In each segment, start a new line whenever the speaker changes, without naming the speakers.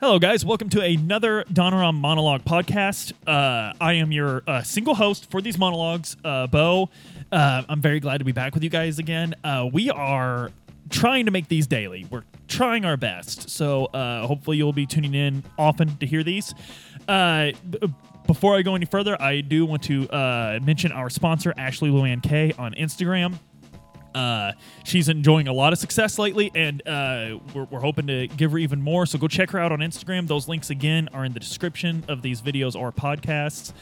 Hello, guys. Welcome to another Donoram Monologue podcast. Uh, I am your uh, single host for these monologues, uh, Bo. Uh, I'm very glad to be back with you guys again. Uh, we are trying to make these daily. We're trying our best. So uh, hopefully you'll be tuning in often to hear these. Uh, b- before I go any further, I do want to uh, mention our sponsor, Ashley Luann K, on Instagram. Uh, she's enjoying a lot of success lately, and uh, we're, we're hoping to give her even more. So go check her out on Instagram. Those links again are in the description of these videos or podcasts.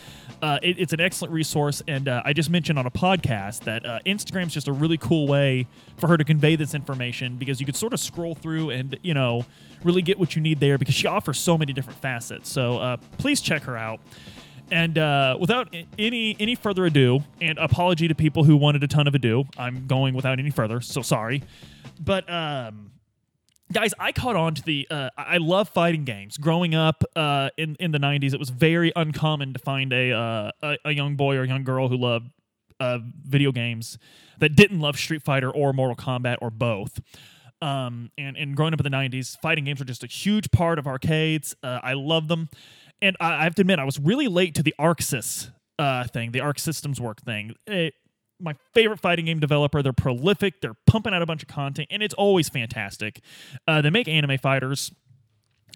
Uh, it- it's an excellent resource, and uh, I just mentioned on a podcast that uh, Instagram's just a really cool way for her to convey this information because you could sort of scroll through and you know really get what you need there because she offers so many different facets. So uh, please check her out. And uh, without any any further ado, and apology to people who wanted a ton of ado, I'm going without any further. So sorry, but um, guys, I caught on to the. Uh, I love fighting games. Growing up uh, in in the '90s, it was very uncommon to find a uh, a, a young boy or young girl who loved uh, video games that didn't love Street Fighter or Mortal Kombat or both. Um, and, and growing up in the 90s, fighting games were just a huge part of arcades. Uh, I love them. And I, have to admit, I was really late to the ArcSys uh, thing, the Arc Systems Work thing. It, my favorite fighting game developer. They're prolific. They're pumping out a bunch of content, and it's always fantastic. Uh, they make anime fighters,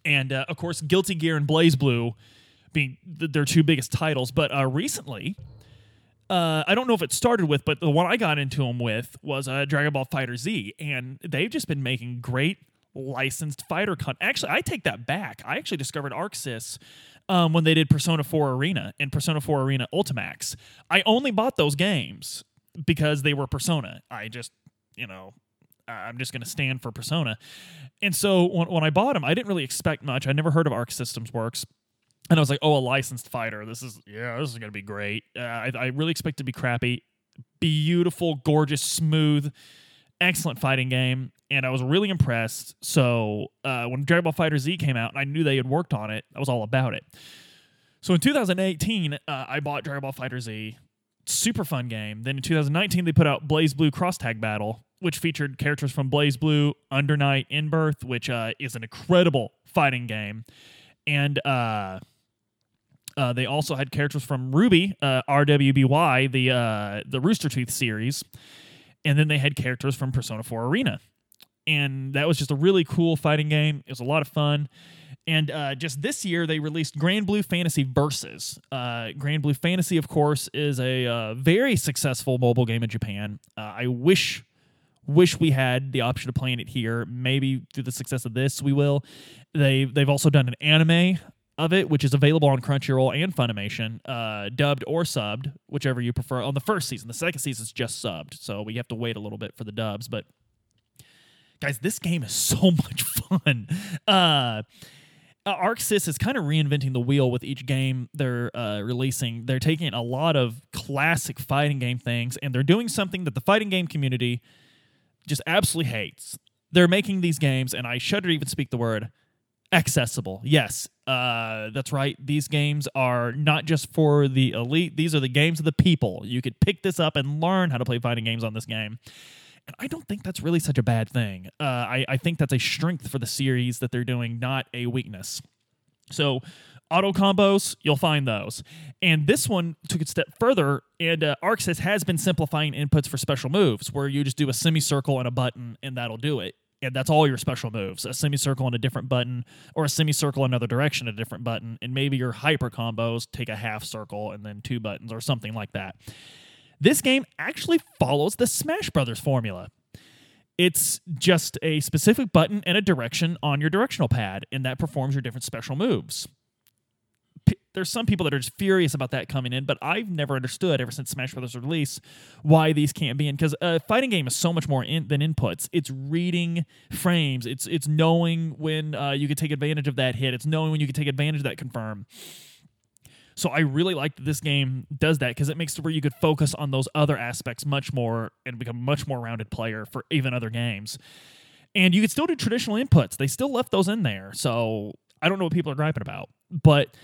and uh, of course, Guilty Gear and BlazBlue being th- their two biggest titles. But uh, recently, uh, I don't know if it started with, but the one I got into them with was uh, Dragon Ball FighterZ, and they've just been making great licensed fighter content. Actually, I take that back. I actually discovered ArcSys um, when they did Persona 4 Arena and Persona 4 Arena Ultimax. I only bought those games because they were Persona. I just, you know, I'm just going to stand for Persona. And so when, when I bought them, I didn't really expect much. I never heard of Arc Systems Works. And I was like, oh, a licensed fighter. This is, yeah, this is going to be great. Uh, I, I really expect to be crappy. Beautiful, gorgeous, smooth, excellent fighting game. And I was really impressed. So uh, when Dragon Ball FighterZ came out and I knew they had worked on it, I was all about it. So in 2018, uh, I bought Dragon Ball FighterZ. Super fun game. Then in 2019, they put out BlazBlue Cross Tag Battle, which featured characters from BlazBlue, Under Night, In Birth, which uh, is an incredible fighting game. And uh, uh, they also had characters from Ruby, uh, RWBY, the the Rooster Teeth series, and then they had characters from Persona 4 Arena, and that was just a really cool fighting game. It was a lot of fun. And uh, just this year, they released Granblue Fantasy Versus. Uh, Granblue Fantasy, of course, is a uh, very successful mobile game in Japan. Uh, I wish wish we had the option of playing it here. Maybe through the success of this, we will. They they've also done an anime of it, which is available on Crunchyroll and Funimation, uh, dubbed or subbed, whichever you prefer. On the first season, the second season is just subbed, so we have to wait a little bit for the dubs. But guys, this game is so much fun. Uh, uh, ArcSys is kind of reinventing the wheel with each game they're uh, releasing. They're taking a lot of classic fighting game things and they're doing something that the fighting game community just absolutely hates. They're making these games, and I shudder to even speak the word accessible. Yes, uh, that's right. These games are not just for the elite, these are the games of the people. You could pick this up and learn how to play fighting games on this game. And I don't think that's really such a bad thing. Uh, I, I think that's a strength for the series that they're doing, not a weakness. So, auto combos, you'll find those. And this one took it a step further, and uh, ArcSys has been simplifying inputs for special moves, where you just do a semicircle and a button, and that'll do it. And that's all your special moves a semicircle and a different button, or a semicircle another direction, a different button. And maybe your hyper combos take a half circle and then two buttons, or something like that. This game actually follows the Smash Brothers formula. It's just a specific button and a direction on your directional pad, and that performs your different special moves. There's some people that are just furious about that coming in, but I've never understood ever since Smash Brothers release why these can't be in. Because a fighting game is so much more in, than inputs. It's reading frames. It's it's knowing when uh, you can take advantage of that hit. It's knowing when you can take advantage of that confirm. So I really like that this game does that because it makes it where you could focus on those other aspects much more and become a much more rounded player for even other games. And you could still do traditional inputs. They still left those in there. So I don't know what people are griping about, but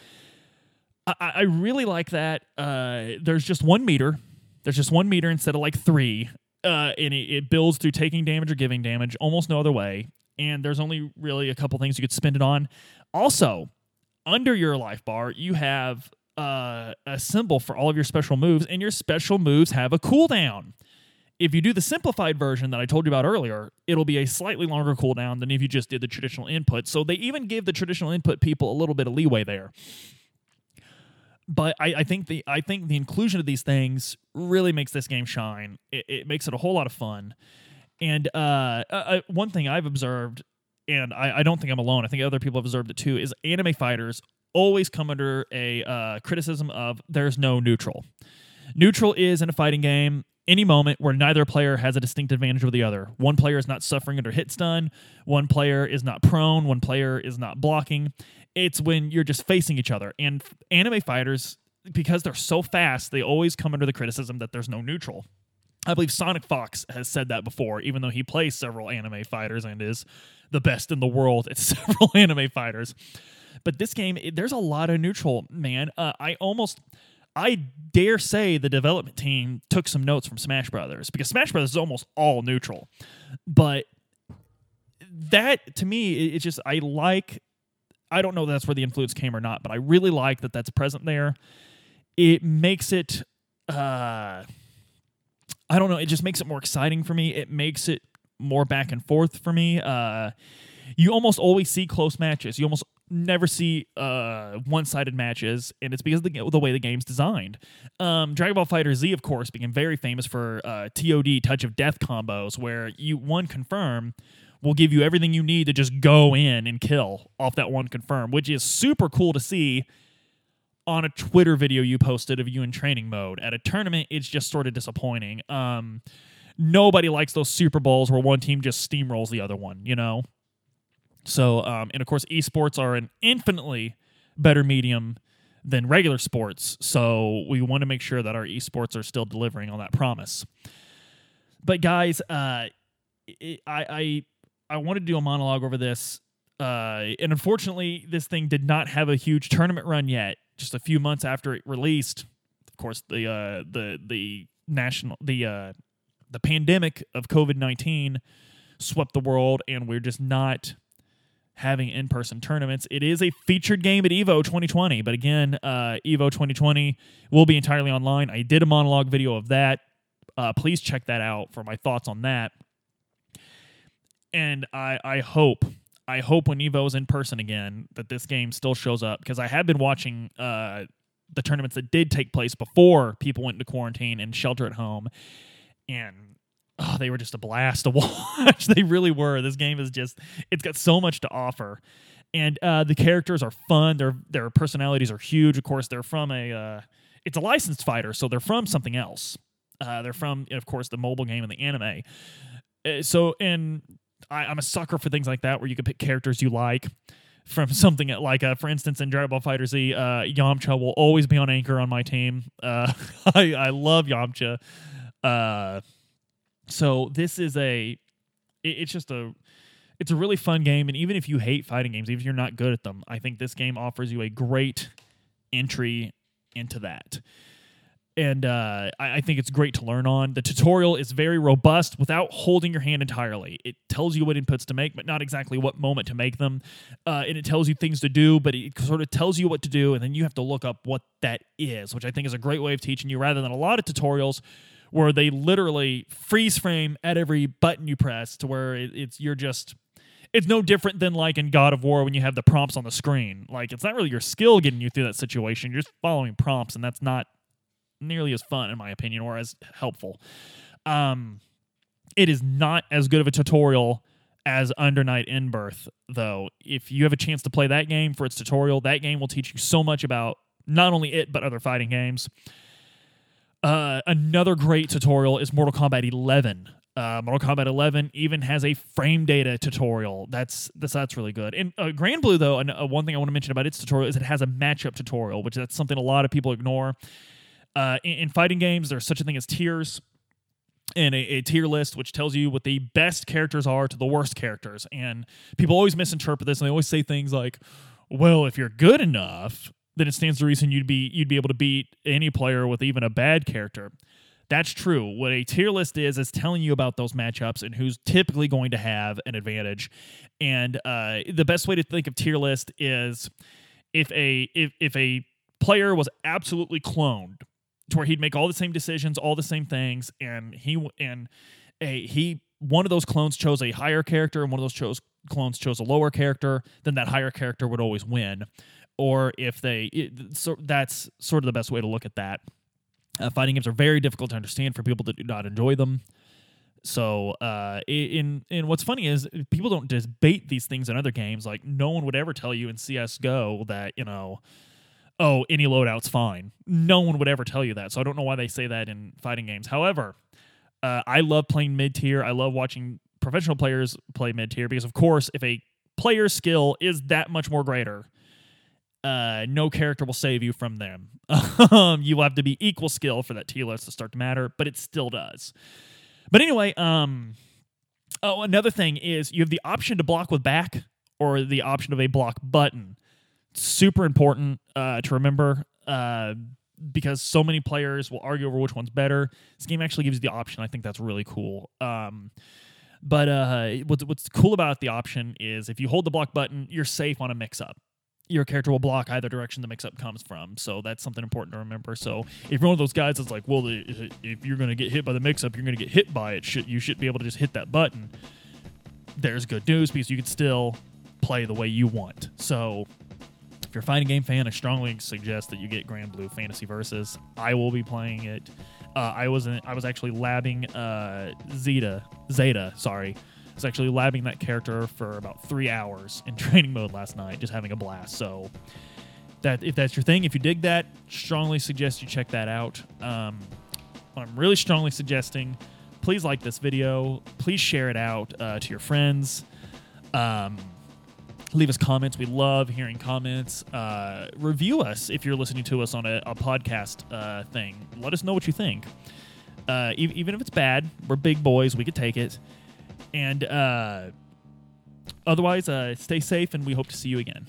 I, I really like that. Uh, there's just one meter. There's just one meter instead of like three. Uh, and it, it builds through taking damage or giving damage, almost no other way. and there's only really a couple things you could spend it on. Also, under your life bar, you have uh, a symbol for all of your special moves, and your special moves have a cooldown. If you do the simplified version that I told you about earlier, it'll be a slightly longer cooldown than if you just did the traditional input. So they even give the traditional input people a little bit of leeway there. But I, I think the I think the inclusion of these things really makes this game shine. It, it makes it a whole lot of fun. And uh, uh, uh one thing I've observed, and I, I don't think I'm alone. I think other people have observed it too. Is anime fighters always come under a uh, criticism of there's no neutral. Neutral is in a fighting game any moment where neither player has a distinct advantage over the other. One player is not suffering under hit stun, one player is not prone, one player is not blocking. It's when you're just facing each other. And anime fighters, because they're so fast, they always come under the criticism that there's no neutral. I believe SonicFox has said that before, even though he plays several anime fighters and is the best in the world at several anime fighters. But this game, there's a lot of neutral, man. Uh, I almost, I dare say the development team took some notes from Smash Brothers because Smash Brothers is almost all neutral. But that, to me, it's just, I like, I don't know that's where the influence came or not, but I really like that that's present there. It makes it, uh, I don't know, it just makes it more exciting for me. It makes it more back and forth for me. Uh, you almost always see close matches. You almost never see uh, one-sided matches, and it's because of the, the way the game's designed. Um, Dragon Ball FighterZ, of course, became very famous for uh, TOD Touch of Death combos, where you one confirm will give you everything you need to just go in and kill off that one confirm, which is super cool to see on a Twitter video you posted of you in training mode. At a tournament, it's just sort of disappointing. Um, nobody likes those Super Bowls where one team just steamrolls the other one, you know? So, um, and of course, esports are an infinitely better medium than regular sports. So we want to make sure that our esports are still delivering on that promise. But guys, uh, I, I I wanted to do a monologue over this, uh, and unfortunately, this thing did not have a huge tournament run yet. Just a few months after it released, of course, the uh, the the national the uh, the pandemic of COVID nineteen swept the world, and we're just not having in person tournaments. It is a featured game at Evo 2020, but again, uh, Evo 2020 will be entirely online. I did a monologue video of that. Uh, please check that out for my thoughts on that. And I, I hope, I hope when Evo is in person again, that this game still shows up because I have been watching uh, the tournaments that did take place before people went into quarantine and shelter at home. And oh, they were just a blast to watch. they really were. This game is just it's got so much to offer. And uh, the characters are fun. Their their personalities are huge. Of course, they're from a uh, it's a licensed fighter, so they're from something else. Uh, they're from, of course, the mobile game and the anime. Uh, so, and I, I'm a sucker for things like that, where you can pick characters you like from something like, uh, for instance, in Dragon Ball FighterZ, uh, Yamcha will always be on anchor on my team. Uh, I, I love Yamcha. Uh, so this is a it's just a it's a really fun game and even if you hate fighting games even if you're not good at them i think this game offers you a great entry into that and uh, I, I, think it's great to learn on. The tutorial is very robust without holding your hand entirely. It tells you what inputs to make, but not exactly what moment to make them. Uh, and it tells you things to do, but it sort of tells you what to do, and then you have to look up what that is, which I think is a great way of teaching you rather than a lot of tutorials where they literally freeze frame at every button you press to where it, it's you're just it's no different than like in God of War when you have the prompts on the screen. Like it's not really your skill getting you through that situation. You're just following prompts, and that's not nearly as fun, in my opinion, or as helpful. Um, it is not as good of a tutorial as Under Night In-Birth, though. If you have a chance to play that game for its tutorial, that game will teach you so much about not only it but other fighting games. Uh, another great tutorial is Mortal Kombat 11. Uh, Mortal Kombat 11 even has a frame data tutorial. That's that's that's really good. And uh, Granblue though, and uh, one thing I want to mention about its tutorial is it has a matchup tutorial, which that's something a lot of people ignore. Uh, in, in, fighting games, there's such a thing as tiers and a, a, tier list which tells you what the best characters are to the worst characters. And people always misinterpret this, and they always say things like, "Well, if you're good enough, then it stands to reason you'd be you'd be able to beat any player with even a bad character. That's true. What a tier list is is telling you about those matchups and who's typically going to have an advantage. And uh, the best way to think of tier list is if a if if a player was absolutely cloned to where he'd make all the same decisions, all the same things, and he and a he one of those clones chose a higher character and one of those chose clones chose a lower character, then that higher character would always win. Or if they, it, so that's sort of the best way to look at that. Uh, fighting games are very difficult to understand for people that do not enjoy them. So, uh, in in what's funny is people don't debate these things in other games. Like no one would ever tell you in CS:GO that you know, oh, any loadout's fine. No one would ever tell you that. So I don't know why they say that in fighting games. However, uh, I love playing mid tier. I love watching professional players play mid tier because, of course, if a player's skill is that much more greater, uh, no character will save you from them. um, you will have to be equal skill for that tier list to start to matter, but it still does. But anyway, um, oh, another thing is you have the option to block with back or the option of a block button. Super important uh, to remember. Uh, because so many players will argue over which one's better. This game actually gives you the option. I think that's really cool. Um, but uh, what's, what's cool about the option is if you hold the block button, you're safe on a mix up. Your character will block either direction the mix up comes from. So that's something important to remember. So if you're one of those guys that's like, well, if you're going to get hit by the mix up, you're going to get hit by it. You should be able to just hit that button. There's good news because you can still play the way you want. So if you're a fighting game fan, I strongly suggest that you get Granblue Fantasy Versus. I will be playing it. Uh, I was in, I was actually labbing uh, Zeta Zeta. Sorry, I was actually labbing that character for about three hours in training mode last night, just having a blast. So that if that's your thing, if you dig that, strongly suggest you check that out. Um, I'm really strongly suggesting, please like this video, please share it out uh, to your friends. Um, leave us comments. We love hearing comments. Uh, review us if you're listening to us on a, a podcast uh, thing. Let us know what you think. Uh, e- even if it's bad, we're big boys. We could take it. And uh, otherwise, uh, stay safe, and we hope to see you again.